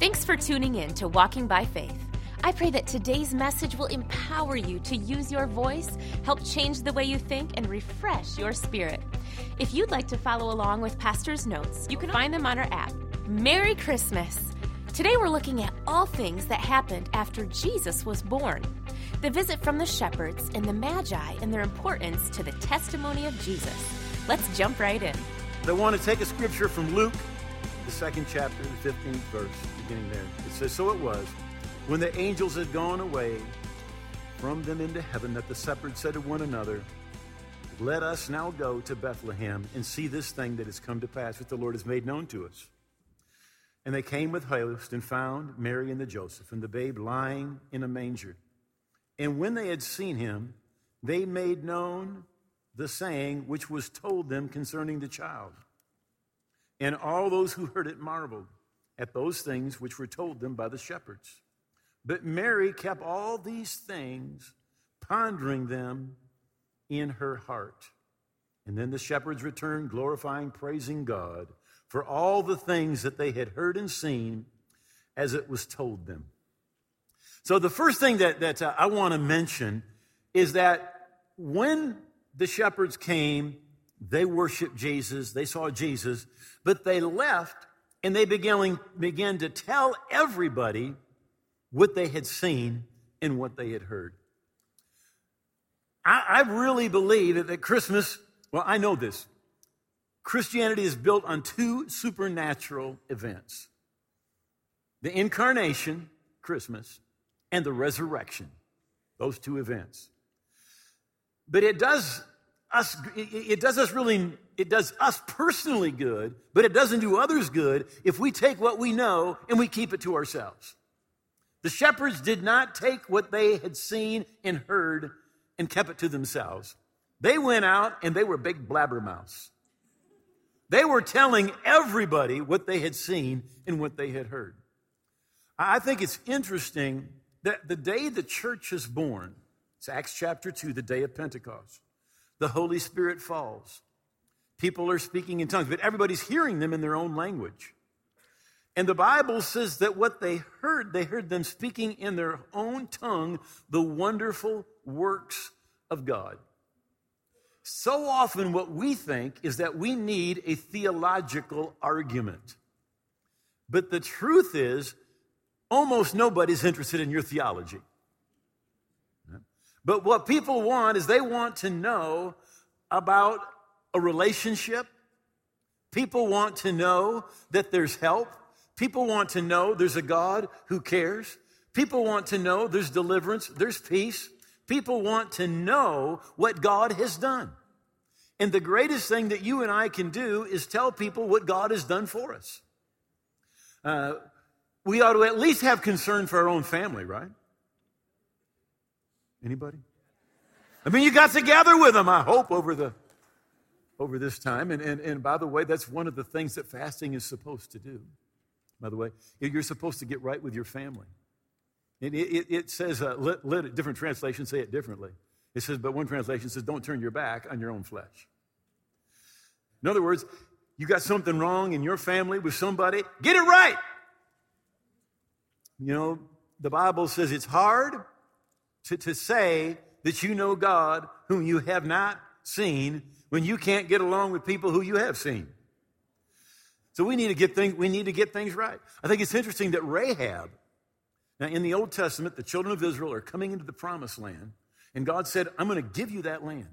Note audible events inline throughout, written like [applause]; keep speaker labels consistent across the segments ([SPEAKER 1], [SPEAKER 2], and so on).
[SPEAKER 1] Thanks for tuning in to Walking by Faith. I pray that today's message will empower you to use your voice, help change the way you think, and refresh your spirit. If you'd like to follow along with Pastor's notes, you can find them on our app. Merry Christmas! Today we're looking at all things that happened after Jesus was born. The visit from the shepherds and the Magi and their importance to the testimony of Jesus. Let's jump right in.
[SPEAKER 2] I want to take a scripture from Luke, the second chapter, the 15th verse, beginning there. It says, So it was, when the angels had gone away from them into heaven, that the shepherds said to one another, Let us now go to Bethlehem and see this thing that has come to pass, which the Lord has made known to us. And they came with haste and found Mary and the Joseph and the babe lying in a manger. And when they had seen him, they made known the saying which was told them concerning the child. And all those who heard it marveled at those things which were told them by the shepherds. But Mary kept all these things, pondering them in her heart. And then the shepherds returned, glorifying, praising God for all the things that they had heard and seen as it was told them. So, the first thing that, that uh, I want to mention is that when the shepherds came, they worshiped Jesus, they saw Jesus, but they left and they began, began to tell everybody what they had seen and what they had heard. I, I really believe that, that Christmas, well, I know this. Christianity is built on two supernatural events the incarnation, Christmas, and the resurrection, those two events. But it does us, it does us really, it does us personally good, but it doesn't do others good if we take what we know and we keep it to ourselves. The shepherds did not take what they had seen and heard and kept it to themselves. They went out and they were big blabbermouths. They were telling everybody what they had seen and what they had heard. I think it's interesting that the day the church is born, it's Acts chapter 2, the day of Pentecost, the Holy Spirit falls. People are speaking in tongues, but everybody's hearing them in their own language. And the Bible says that what they heard, they heard them speaking in their own tongue the wonderful works of God. So often, what we think is that we need a theological argument. But the truth is, almost nobody's interested in your theology. But what people want is they want to know about a relationship. People want to know that there's help. People want to know there's a God who cares. People want to know there's deliverance, there's peace. People want to know what God has done. And the greatest thing that you and I can do is tell people what God has done for us. Uh, we ought to at least have concern for our own family, right? Anybody? I mean, you got together with them, I hope, over the over this time. And, and, and by the way, that's one of the things that fasting is supposed to do. By the way, you're supposed to get right with your family. It, it, it says, uh, let, let different translations say it differently. It says, but one translation says, don't turn your back on your own flesh. In other words, you got something wrong in your family with somebody, get it right. You know, the Bible says it's hard to, to say that you know God whom you have not seen when you can't get along with people who you have seen. So we need to get things, we need to get things right. I think it's interesting that Rahab, now, in the Old Testament, the children of Israel are coming into the promised land, and God said, I'm going to give you that land.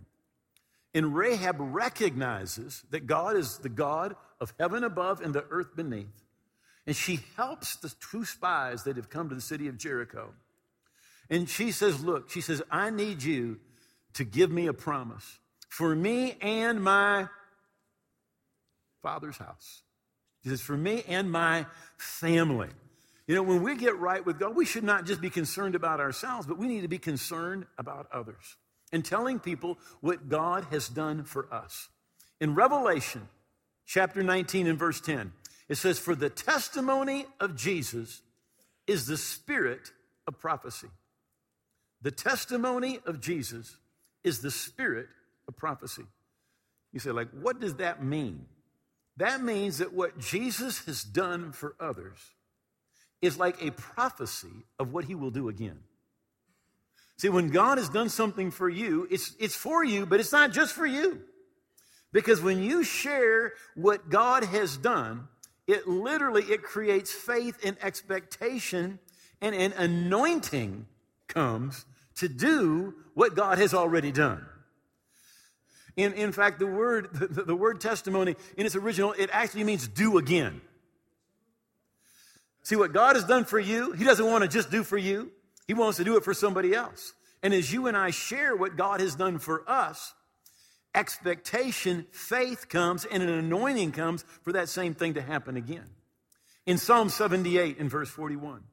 [SPEAKER 2] And Rahab recognizes that God is the God of heaven above and the earth beneath. And she helps the two spies that have come to the city of Jericho. And she says, Look, she says, I need you to give me a promise for me and my father's house. She says, For me and my family. You know, when we get right with God, we should not just be concerned about ourselves, but we need to be concerned about others and telling people what God has done for us. In Revelation chapter 19 and verse 10, it says, For the testimony of Jesus is the spirit of prophecy. The testimony of Jesus is the spirit of prophecy. You say, like, what does that mean? That means that what Jesus has done for others is like a prophecy of what he will do again. See, when God has done something for you, it's, it's for you, but it's not just for you. Because when you share what God has done, it literally it creates faith and expectation and an anointing comes to do what God has already done. In, in fact, the word, [laughs] the, the word testimony in its original, it actually means do again. See what God has done for you, He doesn't want to just do for you, He wants to do it for somebody else. And as you and I share what God has done for us, expectation, faith comes, and an anointing comes for that same thing to happen again. In Psalm 78, in verse 41,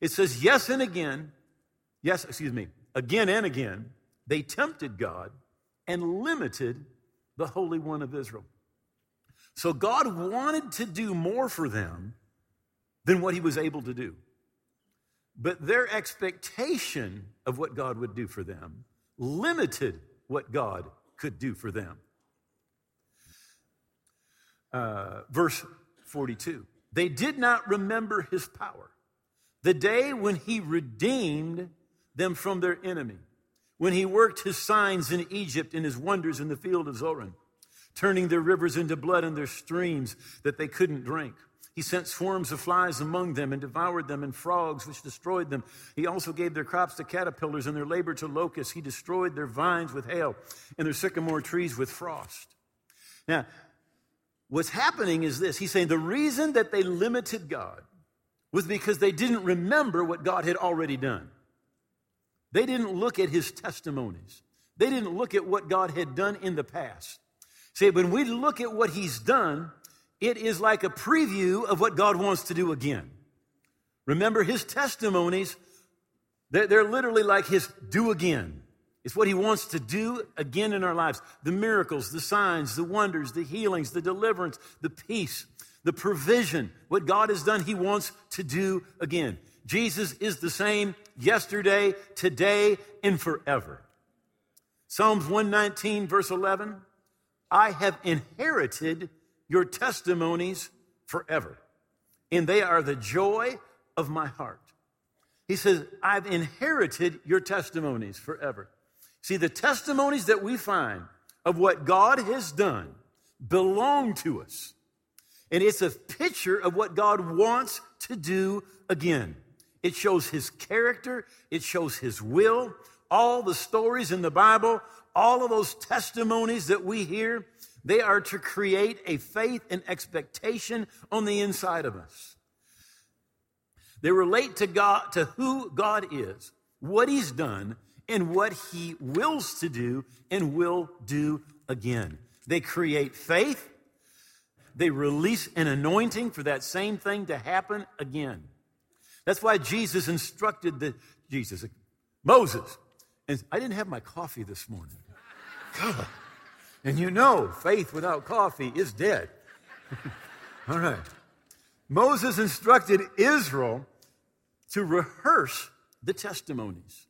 [SPEAKER 2] it says, Yes and again, yes, excuse me, again and again, they tempted God and limited the Holy One of Israel. So God wanted to do more for them than what he was able to do. But their expectation of what God would do for them limited what God could do for them. Uh, verse 42 They did not remember his power, the day when he redeemed them from their enemy, when he worked his signs in Egypt and his wonders in the field of Zoan, turning their rivers into blood and their streams that they couldn't drink. He sent swarms of flies among them and devoured them, and frogs which destroyed them. He also gave their crops to caterpillars and their labor to locusts. He destroyed their vines with hail and their sycamore trees with frost. Now, what's happening is this He's saying the reason that they limited God was because they didn't remember what God had already done. They didn't look at his testimonies. They didn't look at what God had done in the past. See, when we look at what he's done, it is like a preview of what God wants to do again. Remember, his testimonies, they're, they're literally like his do again. It's what he wants to do again in our lives. The miracles, the signs, the wonders, the healings, the deliverance, the peace, the provision. What God has done, he wants to do again. Jesus is the same yesterday, today, and forever. Psalms 119, verse 11 I have inherited your testimonies forever, and they are the joy of my heart. He says, I've inherited your testimonies forever. See, the testimonies that we find of what God has done belong to us. And it's a picture of what God wants to do again. It shows his character, it shows his will. All the stories in the Bible, all of those testimonies that we hear, they are to create a faith and expectation on the inside of us. They relate to God, to who God is, what He's done, and what He wills to do and will do again. They create faith. They release an anointing for that same thing to happen again. That's why Jesus instructed the Jesus, Moses. And I didn't have my coffee this morning. God. And you know, faith without coffee is dead. [laughs] All right. Moses instructed Israel to rehearse the testimonies.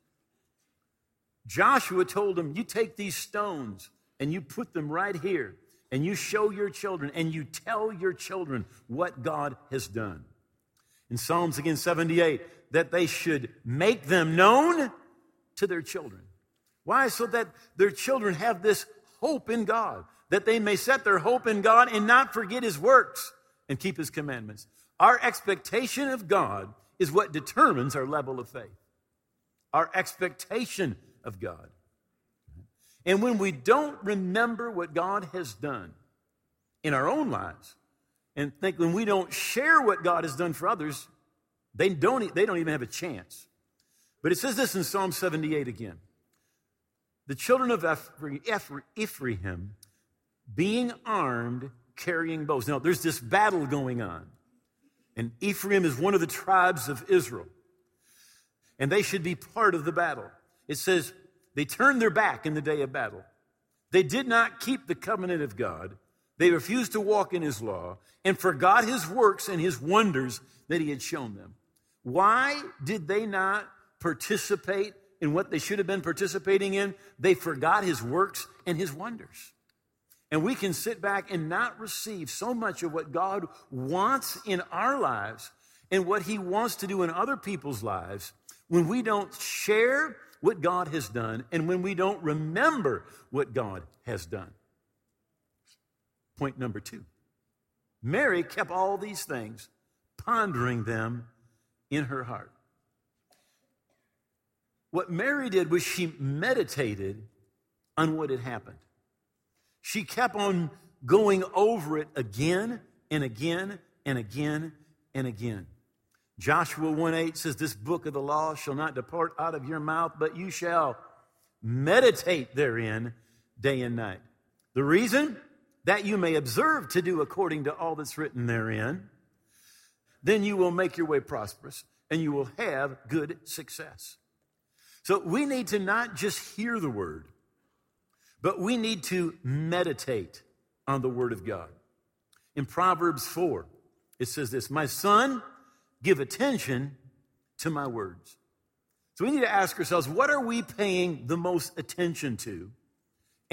[SPEAKER 2] Joshua told them, You take these stones and you put them right here, and you show your children, and you tell your children what God has done. In Psalms again 78, that they should make them known to their children. Why? So that their children have this hope in God, that they may set their hope in God and not forget his works and keep his commandments. Our expectation of God is what determines our level of faith. Our expectation of God. And when we don't remember what God has done in our own lives, and think when we don't share what God has done for others, they don't, they don't even have a chance. But it says this in Psalm 78 again the children of Ephraim being armed, carrying bows. Now, there's this battle going on. And Ephraim is one of the tribes of Israel. And they should be part of the battle. It says they turned their back in the day of battle. They did not keep the covenant of God. They refused to walk in his law and forgot his works and his wonders that he had shown them. Why did they not participate in what they should have been participating in, they forgot his works and his wonders. And we can sit back and not receive so much of what God wants in our lives and what He wants to do in other people's lives when we don't share what God has done and when we don't remember what God has done. Point number two Mary kept all these things, pondering them in her heart. What Mary did was she meditated on what had happened. She kept on going over it again and again and again and again. Joshua 1 8 says, This book of the law shall not depart out of your mouth, but you shall meditate therein day and night. The reason? That you may observe to do according to all that's written therein. Then you will make your way prosperous and you will have good success. So we need to not just hear the word, but we need to meditate on the word of God. In Proverbs 4, it says this My son, give attention to my words. So we need to ask ourselves what are we paying the most attention to?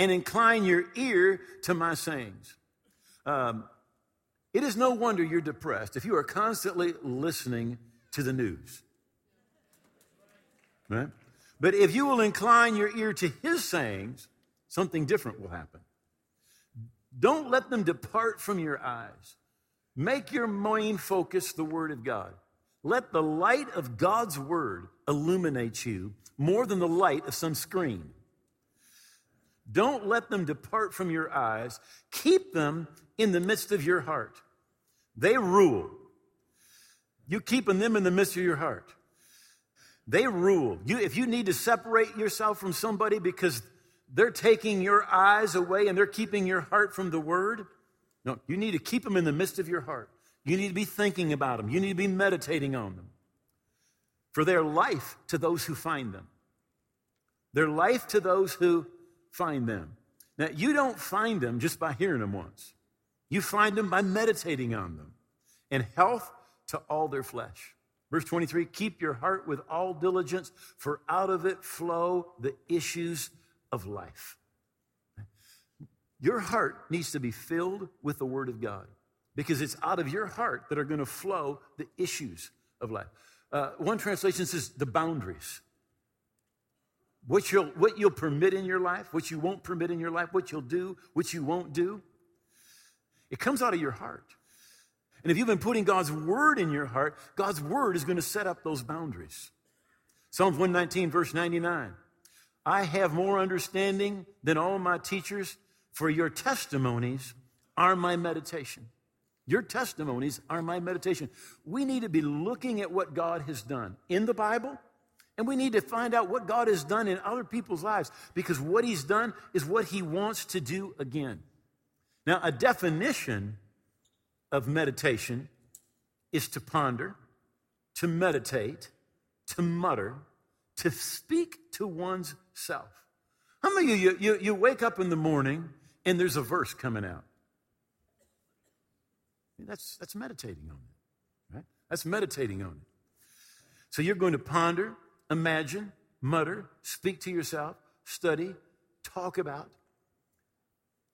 [SPEAKER 2] And incline your ear to my sayings. Um, it is no wonder you're depressed if you are constantly listening to the news. Right? But if you will incline your ear to his sayings, something different will happen. Don't let them depart from your eyes. Make your main focus the Word of God. Let the light of God's Word illuminate you more than the light of some screen. Don't let them depart from your eyes. Keep them in the midst of your heart. They rule. You keeping them in the midst of your heart. They rule. You, if you need to separate yourself from somebody because they're taking your eyes away and they're keeping your heart from the word, no, you need to keep them in the midst of your heart. You need to be thinking about them. You need to be meditating on them. For their life to those who find them. Their life to those who find them. Now, you don't find them just by hearing them once. You find them by meditating on them. And health to all their flesh. Verse 23 Keep your heart with all diligence, for out of it flow the issues of life. Your heart needs to be filled with the Word of God because it's out of your heart that are going to flow the issues of life. Uh, one translation says the boundaries. What you'll, what you'll permit in your life, what you won't permit in your life, what you'll do, what you won't do. It comes out of your heart. And if you've been putting God's word in your heart, God's word is going to set up those boundaries. Psalms 119, verse 99. I have more understanding than all my teachers, for your testimonies are my meditation. Your testimonies are my meditation. We need to be looking at what God has done in the Bible, and we need to find out what God has done in other people's lives because what He's done is what He wants to do again. Now, a definition of meditation is to ponder, to meditate, to mutter, to speak to one's self. How many of you, you, you wake up in the morning and there's a verse coming out? That's, that's meditating on it, right? That's meditating on it. So you're going to ponder, imagine, mutter, speak to yourself, study, talk about.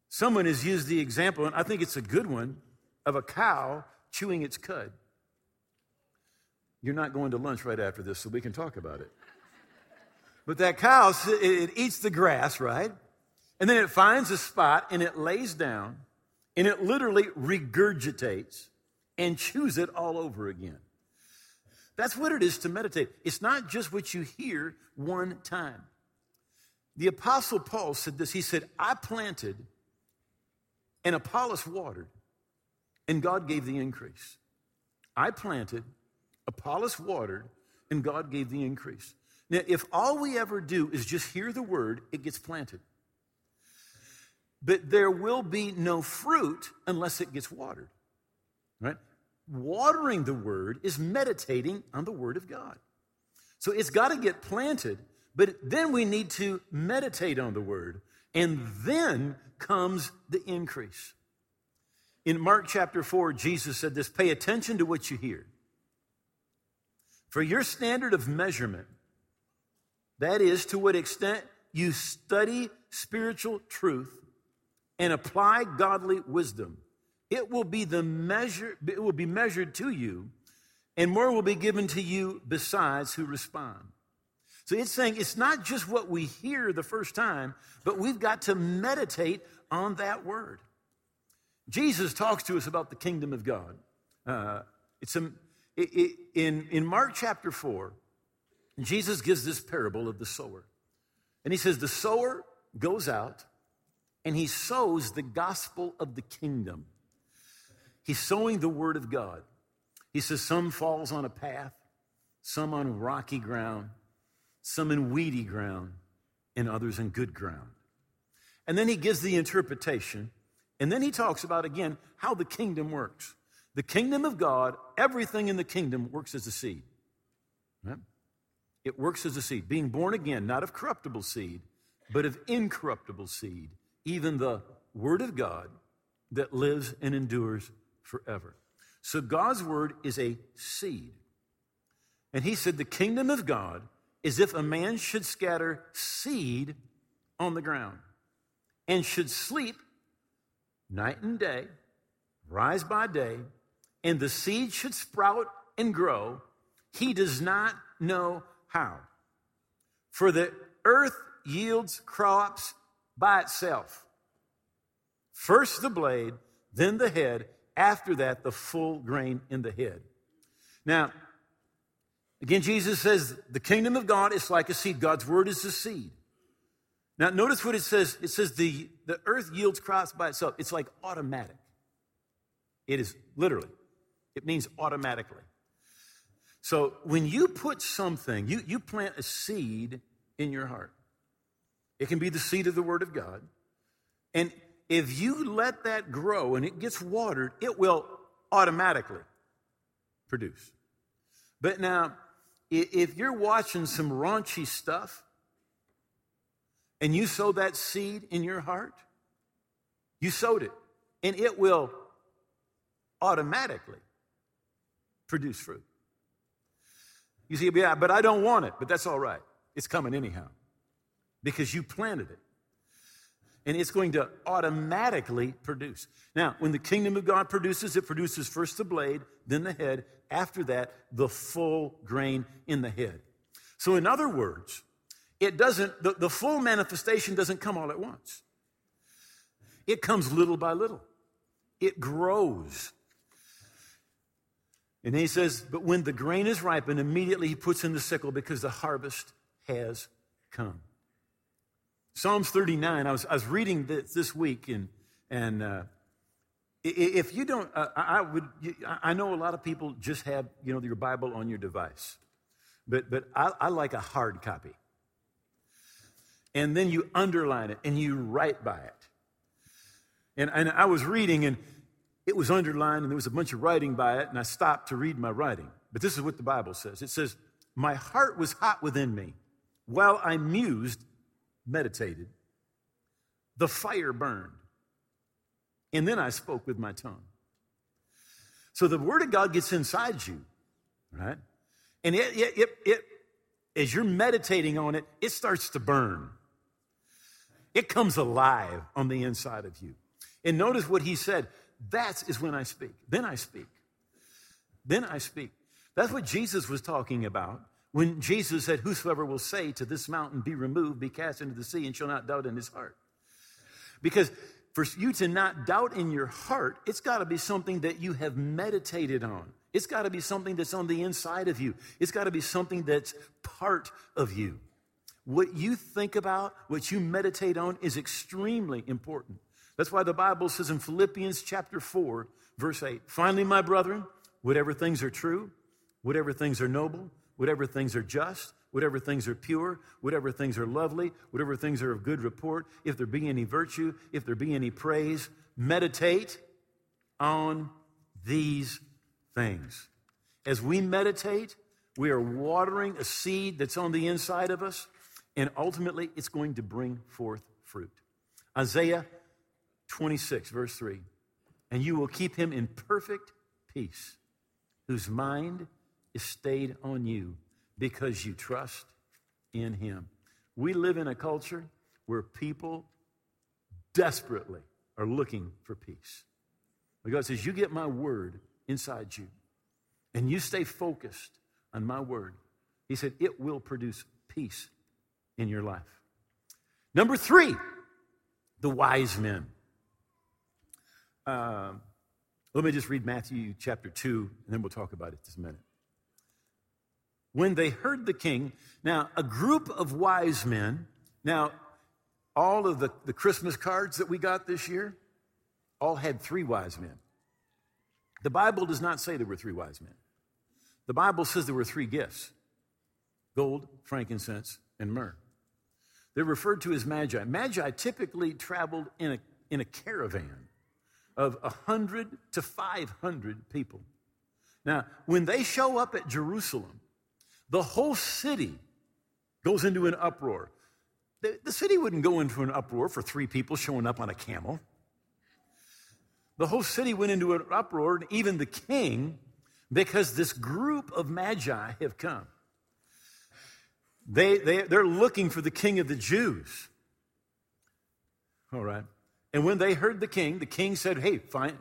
[SPEAKER 2] Someone has used the example, and I think it's a good one, of a cow chewing its cud. You're not going to lunch right after this, so we can talk about it. But that cow, it eats the grass, right? And then it finds a spot and it lays down and it literally regurgitates and chews it all over again. That's what it is to meditate. It's not just what you hear one time. The Apostle Paul said this. He said, I planted and Apollos watered, and God gave the increase. I planted, Apollos watered, and God gave the increase. Now, if all we ever do is just hear the word, it gets planted. But there will be no fruit unless it gets watered. Right? Watering the word is meditating on the word of God. So it's got to get planted, but then we need to meditate on the word, and then comes the increase. In Mark chapter 4, Jesus said this pay attention to what you hear. For your standard of measurement that is, to what extent you study spiritual truth and apply godly wisdom. It will be the measure, it will be measured to you, and more will be given to you besides who respond. So it's saying it's not just what we hear the first time, but we've got to meditate on that word. Jesus talks to us about the kingdom of God. Uh, it's a, it, it, in, in Mark chapter 4, Jesus gives this parable of the sower. And he says, The sower goes out and he sows the gospel of the kingdom. He's sowing the word of God. He says, Some falls on a path, some on rocky ground, some in weedy ground, and others in good ground. And then he gives the interpretation, and then he talks about again how the kingdom works. The kingdom of God, everything in the kingdom works as a seed. Right? It works as a seed, being born again, not of corruptible seed, but of incorruptible seed, even the word of God that lives and endures forever. So God's word is a seed. And he said, The kingdom of God is if a man should scatter seed on the ground and should sleep night and day, rise by day, and the seed should sprout and grow, he does not know how. For the earth yields crops by itself. First the blade, then the head, after that, the full grain in the head. Now, again, Jesus says the kingdom of God is like a seed. God's word is the seed. Now, notice what it says. It says the, the earth yields crops by itself. It's like automatic. It is literally, it means automatically. So when you put something, you, you plant a seed in your heart, it can be the seed of the Word of God. And if you let that grow and it gets watered, it will automatically produce. But now, if you're watching some raunchy stuff and you sow that seed in your heart, you sowed it, and it will automatically produce fruit. You see, yeah, but I don't want it, but that's all right. It's coming anyhow because you planted it and it's going to automatically produce. Now, when the kingdom of God produces, it produces first the blade, then the head, after that, the full grain in the head. So, in other words, it doesn't, the, the full manifestation doesn't come all at once. It comes little by little, it grows. And he says, But when the grain is ripened, immediately he puts in the sickle because the harvest has come. Psalms 39, I was, I was reading this, this week, and, and uh, if you don't, uh, I would, I know a lot of people just have, you know, your Bible on your device, but, but I, I like a hard copy. And then you underline it and you write by it. And, and I was reading, and it was underlined, and there was a bunch of writing by it, and I stopped to read my writing. But this is what the Bible says it says, My heart was hot within me while I mused meditated, the fire burned. And then I spoke with my tongue. So the word of God gets inside you, right? And it, it, it, it, as you're meditating on it, it starts to burn. It comes alive on the inside of you. And notice what he said. That is when I speak. Then I speak. Then I speak. That's what Jesus was talking about when Jesus said, Whosoever will say to this mountain, Be removed, be cast into the sea, and shall not doubt in his heart. Because for you to not doubt in your heart, it's got to be something that you have meditated on. It's got to be something that's on the inside of you. It's got to be something that's part of you. What you think about, what you meditate on, is extremely important. That's why the Bible says in Philippians chapter 4, verse 8, finally, my brethren, whatever things are true, whatever things are noble, whatever things are just, whatever things are pure, whatever things are lovely, whatever things are of good report, if there be any virtue, if there be any praise, meditate on these things. As we meditate, we are watering a seed that's on the inside of us, and ultimately it's going to bring forth fruit. Isaiah 26, verse 3 And you will keep him in perfect peace, whose mind is stayed on you because you trust in Him. We live in a culture where people desperately are looking for peace. But God says, You get my word inside you. and you stay focused on my word, he said, it will produce peace in your life. Number three, the wise men. Uh, let me just read Matthew chapter 2, and then we'll talk about it this minute. When they heard the king, now a group of wise men, now all of the, the Christmas cards that we got this year, all had three wise men. The Bible does not say there were three wise men. The Bible says there were three gifts gold, frankincense, and myrrh. They're referred to as magi. Magi typically traveled in a, in a caravan of 100 to 500 people. Now, when they show up at Jerusalem, the whole city goes into an uproar. The, the city wouldn't go into an uproar for three people showing up on a camel. The whole city went into an uproar, and even the king, because this group of magi have come. They, they, they're looking for the king of the Jews. All right. And when they heard the king, the king said, Hey, fine,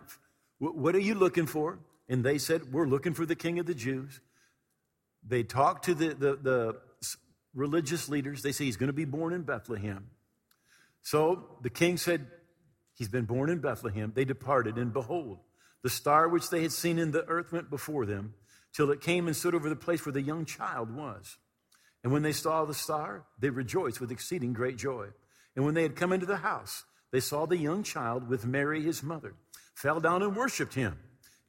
[SPEAKER 2] what are you looking for? And they said, We're looking for the king of the Jews. They talked to the, the, the religious leaders. They say he's going to be born in Bethlehem. So the king said, He's been born in Bethlehem. They departed, and behold, the star which they had seen in the earth went before them, till it came and stood over the place where the young child was. And when they saw the star, they rejoiced with exceeding great joy. And when they had come into the house, they saw the young child with Mary his mother, fell down and worshiped him.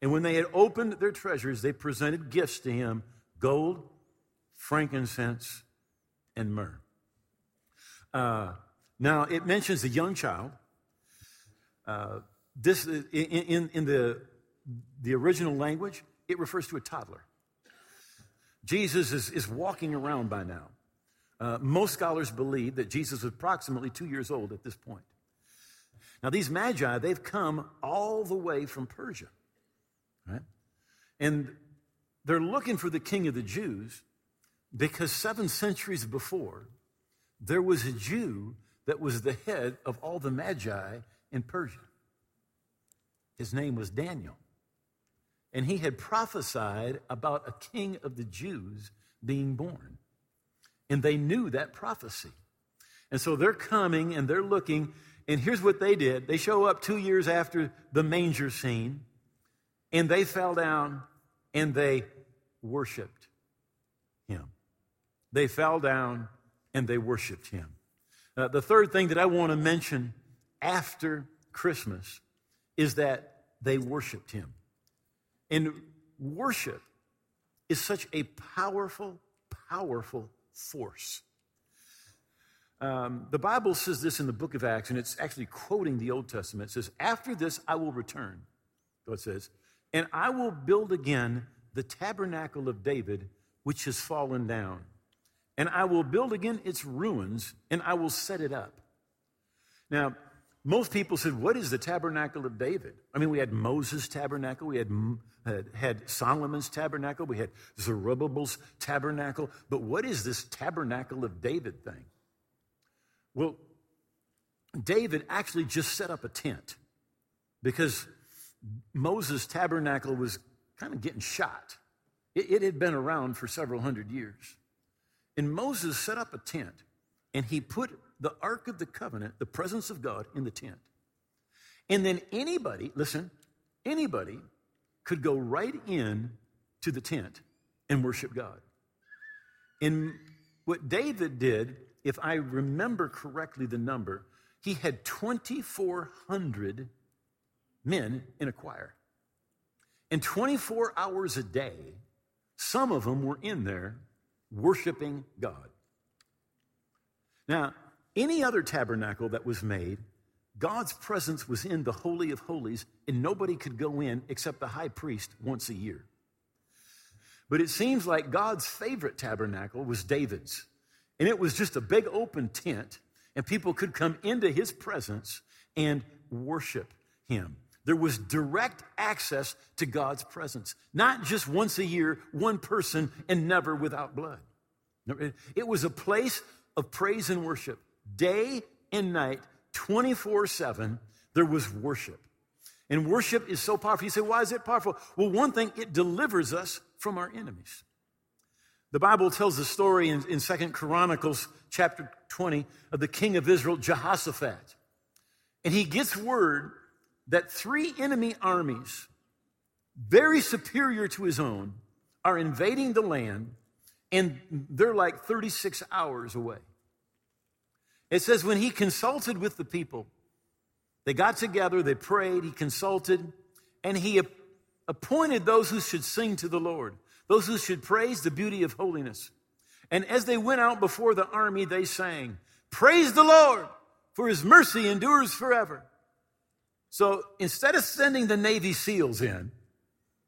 [SPEAKER 2] And when they had opened their treasures, they presented gifts to him gold, frankincense, and myrrh. Uh, now, it mentions the young child. Uh, this in, in, in, the, the original language, it refers to a toddler. Jesus is, is walking around by now. Uh, most scholars believe that Jesus was approximately two years old at this point. Now, these magi, they've come all the way from Persia, right? And they're looking for the king of the Jews because seven centuries before, there was a Jew that was the head of all the magi in Persia. His name was Daniel. And he had prophesied about a king of the Jews being born. And they knew that prophecy. And so they're coming and they're looking. And here's what they did they show up two years after the manger scene, and they fell down and they worshiped him. They fell down and they worshiped him. Uh, the third thing that I want to mention after Christmas is that they worshiped him. And worship is such a powerful, powerful force. Um, the Bible says this in the book of Acts, and it's actually quoting the Old Testament. It says, After this I will return, so it says, and I will build again the tabernacle of David, which has fallen down. And I will build again its ruins, and I will set it up. Now, most people said, What is the tabernacle of David? I mean, we had Moses' tabernacle, we had, had, had, Solomon's tabernacle, we had Zerubbabel's tabernacle, but what is this tabernacle of David thing? Well, David actually just set up a tent because Moses' tabernacle was kind of getting shot. It, it had been around for several hundred years. And Moses set up a tent and he put the Ark of the Covenant, the presence of God, in the tent. And then anybody, listen, anybody could go right in to the tent and worship God. And what David did, if I remember correctly the number, he had 2,400 men in a choir. And 24 hours a day, some of them were in there worshiping God. Now, any other tabernacle that was made, God's presence was in the Holy of Holies, and nobody could go in except the high priest once a year. But it seems like God's favorite tabernacle was David's. And it was just a big open tent, and people could come into his presence and worship him. There was direct access to God's presence, not just once a year, one person, and never without blood. It was a place of praise and worship day and night, 24 7, there was worship. And worship is so powerful. You say, why is it powerful? Well, one thing, it delivers us from our enemies. The Bible tells the story in, in 2 Chronicles chapter 20 of the king of Israel, Jehoshaphat. And he gets word that three enemy armies, very superior to his own, are invading the land, and they're like 36 hours away. It says, when he consulted with the people, they got together, they prayed, he consulted, and he appointed those who should sing to the Lord, those who should praise the beauty of holiness. And as they went out before the army, they sang, Praise the Lord, for his mercy endures forever. So instead of sending the Navy SEALs in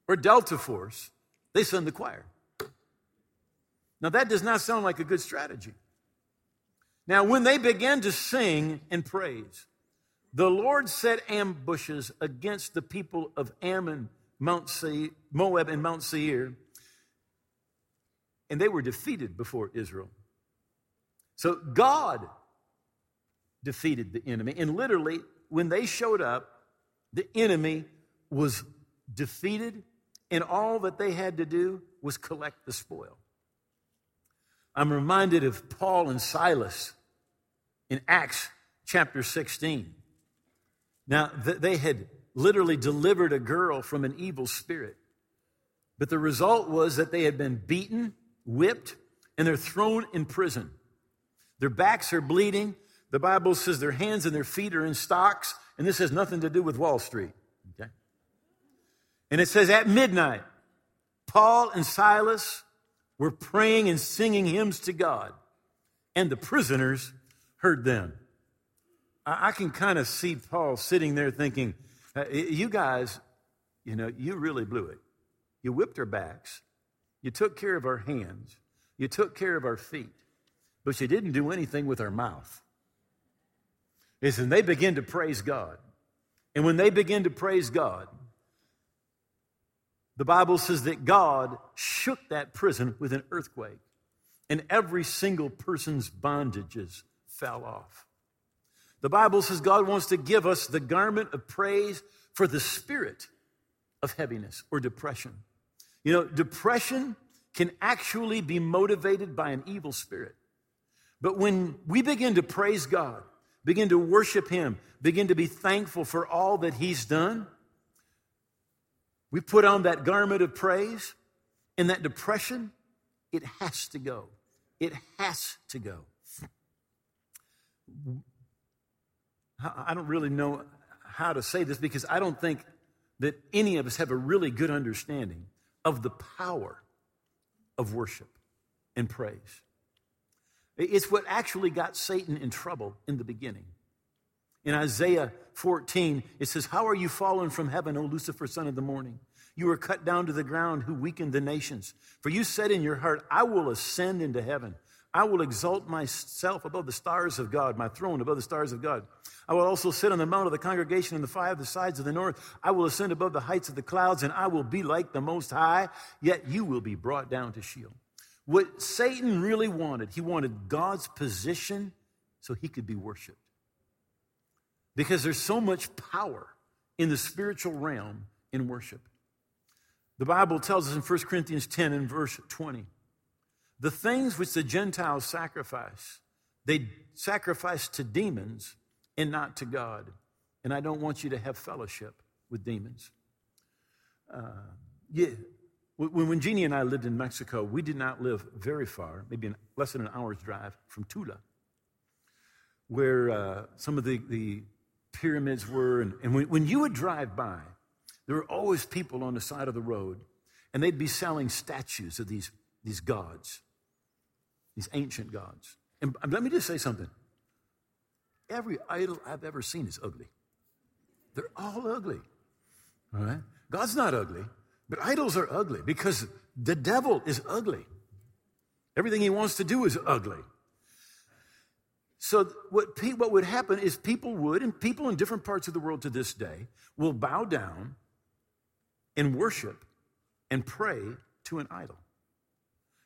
[SPEAKER 2] or Delta Force, they send the choir. Now, that does not sound like a good strategy. Now, when they began to sing and praise, the Lord set ambushes against the people of Ammon, Mount Seir, Moab, and Mount Seir, and they were defeated before Israel. So God defeated the enemy, and literally, when they showed up, the enemy was defeated, and all that they had to do was collect the spoil. I'm reminded of Paul and Silas in Acts chapter 16. Now, they had literally delivered a girl from an evil spirit. But the result was that they had been beaten, whipped, and they're thrown in prison. Their backs are bleeding. The Bible says their hands and their feet are in stocks, and this has nothing to do with Wall Street. Okay? And it says at midnight, Paul and Silas were praying and singing hymns to God, and the prisoners heard them. I, can kind of see Paul sitting there thinking, You guys, you know, you really blew it. You whipped our backs, you took care of our hands, you took care of our feet, but you didn't do anything with our mouth. Listen, they begin to praise God. And when they begin to praise God, the Bible says that God shook that prison with an earthquake, and every single person's bondages fell off. The Bible says God wants to give us the garment of praise for the spirit of heaviness or depression. You know, depression can actually be motivated by an evil spirit. But when we begin to praise God, begin to worship Him, begin to be thankful for all that He's done, we put on that garment of praise, and that depression, it has to go. It has to go. I don't really know how to say this because I don't think that any of us have a really good understanding of the power of worship and praise. It's what actually got Satan in trouble in the beginning. In Isaiah 14, it says, How are you fallen from heaven, O Lucifer, son of the morning? You were cut down to the ground who weakened the nations. For you said in your heart, I will ascend into heaven. I will exalt myself above the stars of God, my throne above the stars of God. I will also sit on the mount of the congregation in the five of the sides of the north. I will ascend above the heights of the clouds, and I will be like the Most High, yet you will be brought down to Sheol. What Satan really wanted, he wanted God's position so he could be worshiped. Because there's so much power in the spiritual realm in worship. The Bible tells us in 1 Corinthians 10 and verse 20 the things which the Gentiles sacrifice, they sacrifice to demons and not to God. And I don't want you to have fellowship with demons. Uh, yeah. When, when Jeannie and I lived in Mexico, we did not live very far, maybe an, less than an hour's drive from Tula, where uh, some of the, the pyramids were. And, and when, when you would drive by, there were always people on the side of the road, and they'd be selling statues of these, these gods, these ancient gods. And let me just say something Every idol I've ever seen is ugly. They're all ugly. All right? God's not ugly, but idols are ugly because the devil is ugly. Everything he wants to do is ugly. So, what, what would happen is people would, and people in different parts of the world to this day, will bow down and worship and pray to an idol.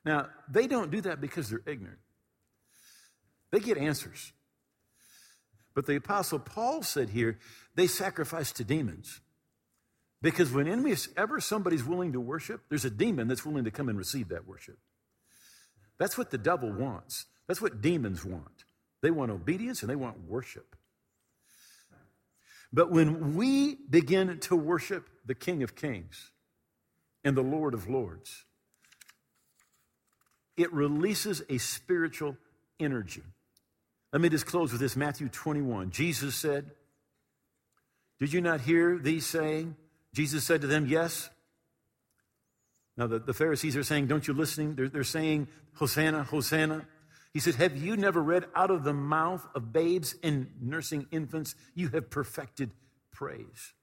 [SPEAKER 2] Now, they don't do that because they're ignorant, they get answers. But the Apostle Paul said here, they sacrifice to demons. Because whenever somebody's willing to worship, there's a demon that's willing to come and receive that worship. That's what the devil wants. That's what demons want. They want obedience and they want worship. But when we begin to worship the King of Kings and the Lord of Lords, it releases a spiritual energy. Let me just close with this Matthew 21. Jesus said, Did you not hear these saying? Jesus said to them, Yes. Now, the, the Pharisees are saying, Don't you listening? They're, they're saying, Hosanna, Hosanna. He said, Have you never read out of the mouth of babes and nursing infants, you have perfected praise?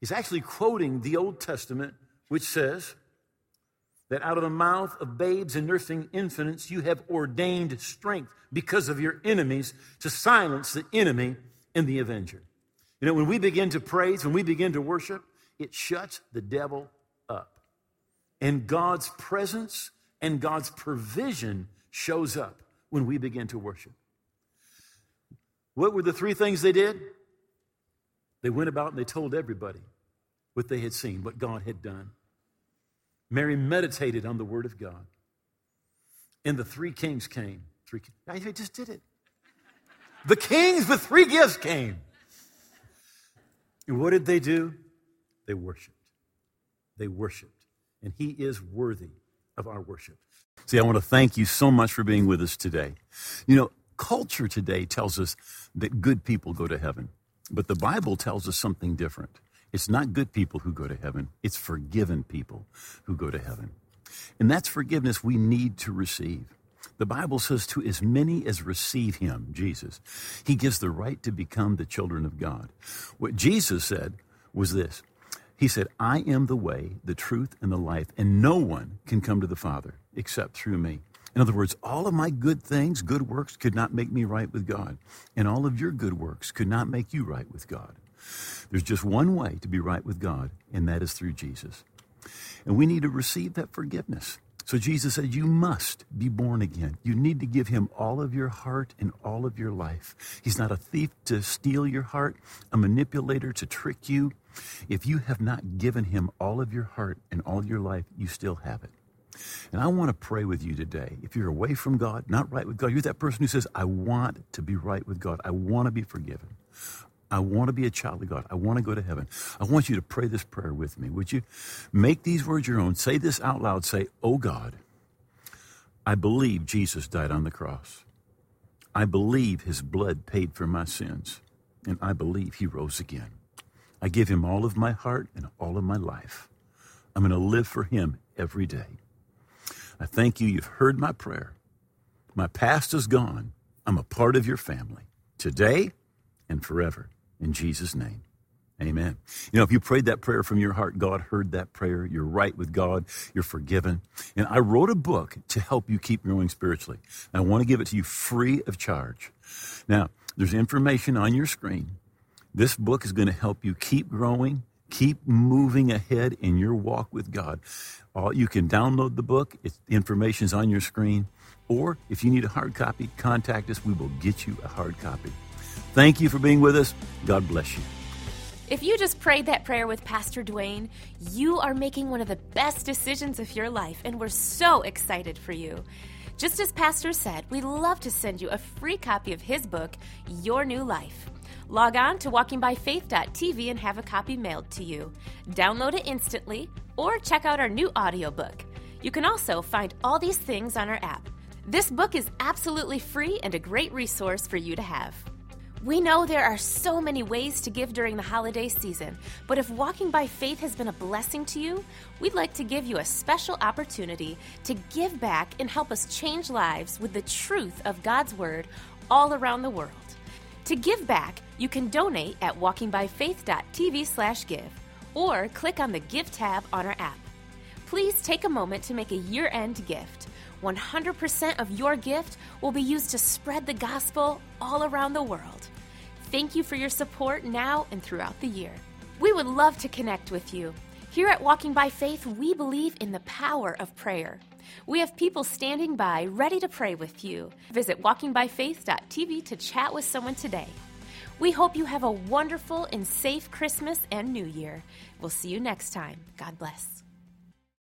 [SPEAKER 2] He's actually quoting the Old Testament, which says that out of the mouth of babes and nursing infants, you have ordained strength because of your enemies to silence the enemy and the avenger. You know, when we begin to praise, when we begin to worship, it shuts the devil up. And God's presence and God's provision shows up when we begin to worship. What were the three things they did? They went about and they told everybody what they had seen, what God had done. Mary meditated on the word of God. And the three kings came. Three, I just did it. The kings with three gifts came. And what did they do? They worshiped. They worshiped. And He is worthy of our worship. See, I want to thank you so much for being with us today. You know, culture today tells us that good people go to heaven, but the Bible tells us something different. It's not good people who go to heaven, it's forgiven people who go to heaven. And that's forgiveness we need to receive. The Bible says, to as many as receive him, Jesus, he gives the right to become the children of God. What Jesus said was this He said, I am the way, the truth, and the life, and no one can come to the Father except through me. In other words, all of my good things, good works, could not make me right with God. And all of your good works could not make you right with God. There's just one way to be right with God, and that is through Jesus. And we need to receive that forgiveness. So Jesus said, You must be born again. You need to give him all of your heart and all of your life. He's not a thief to steal your heart, a manipulator to trick you. If you have not given him all of your heart and all your life, you still have it. And I want to pray with you today. If you're away from God, not right with God, you're that person who says, I want to be right with God. I want to be forgiven. I want to be a child of God. I want to go to heaven. I want you to pray this prayer with me. Would you make these words your own? Say this out loud. Say, Oh God, I believe Jesus died on the cross. I believe his blood paid for my sins. And I believe he rose again. I give him all of my heart and all of my life. I'm going to live for him every day. I thank you. You've heard my prayer. My past is gone. I'm a part of your family today and forever. In Jesus' name. Amen. You know, if you prayed that prayer from your heart, God heard that prayer. You're right with God. You're forgiven. And I wrote a book to help you keep growing spiritually. And I want to give it to you free of charge. Now, there's information on your screen. This book is going to help you keep growing, keep moving ahead in your walk with God. All, you can download the book. It's, is on your screen. Or if you need a hard copy, contact us. We will get you a hard copy. Thank you for being with us. God bless you.
[SPEAKER 1] If you just prayed that prayer with Pastor Dwayne, you are making one of the best decisions of your life, and we're so excited for you. Just as Pastor said, we'd love to send you a free copy of his book, Your New Life. Log on to walkingbyfaith.tv and have a copy mailed to you. Download it instantly or check out our new audiobook. You can also find all these things on our app. This book is absolutely free and a great resource for you to have. We know there are so many ways to give during the holiday season, but if walking by faith has been a blessing to you, we'd like to give you a special opportunity to give back and help us change lives with the truth of God's Word all around the world. To give back, you can donate at walkingbyfaith.tv/give or click on the Give tab on our app. Please take a moment to make a year-end gift. 100% of your gift will be used to spread the gospel all around the world. Thank you for your support now and throughout the year. We would love to connect with you. Here at Walking by Faith, we believe in the power of prayer. We have people standing by ready to pray with you. Visit walkingbyfaith.tv to chat with someone today. We hope you have a wonderful and safe Christmas and New Year. We'll see you next time. God bless.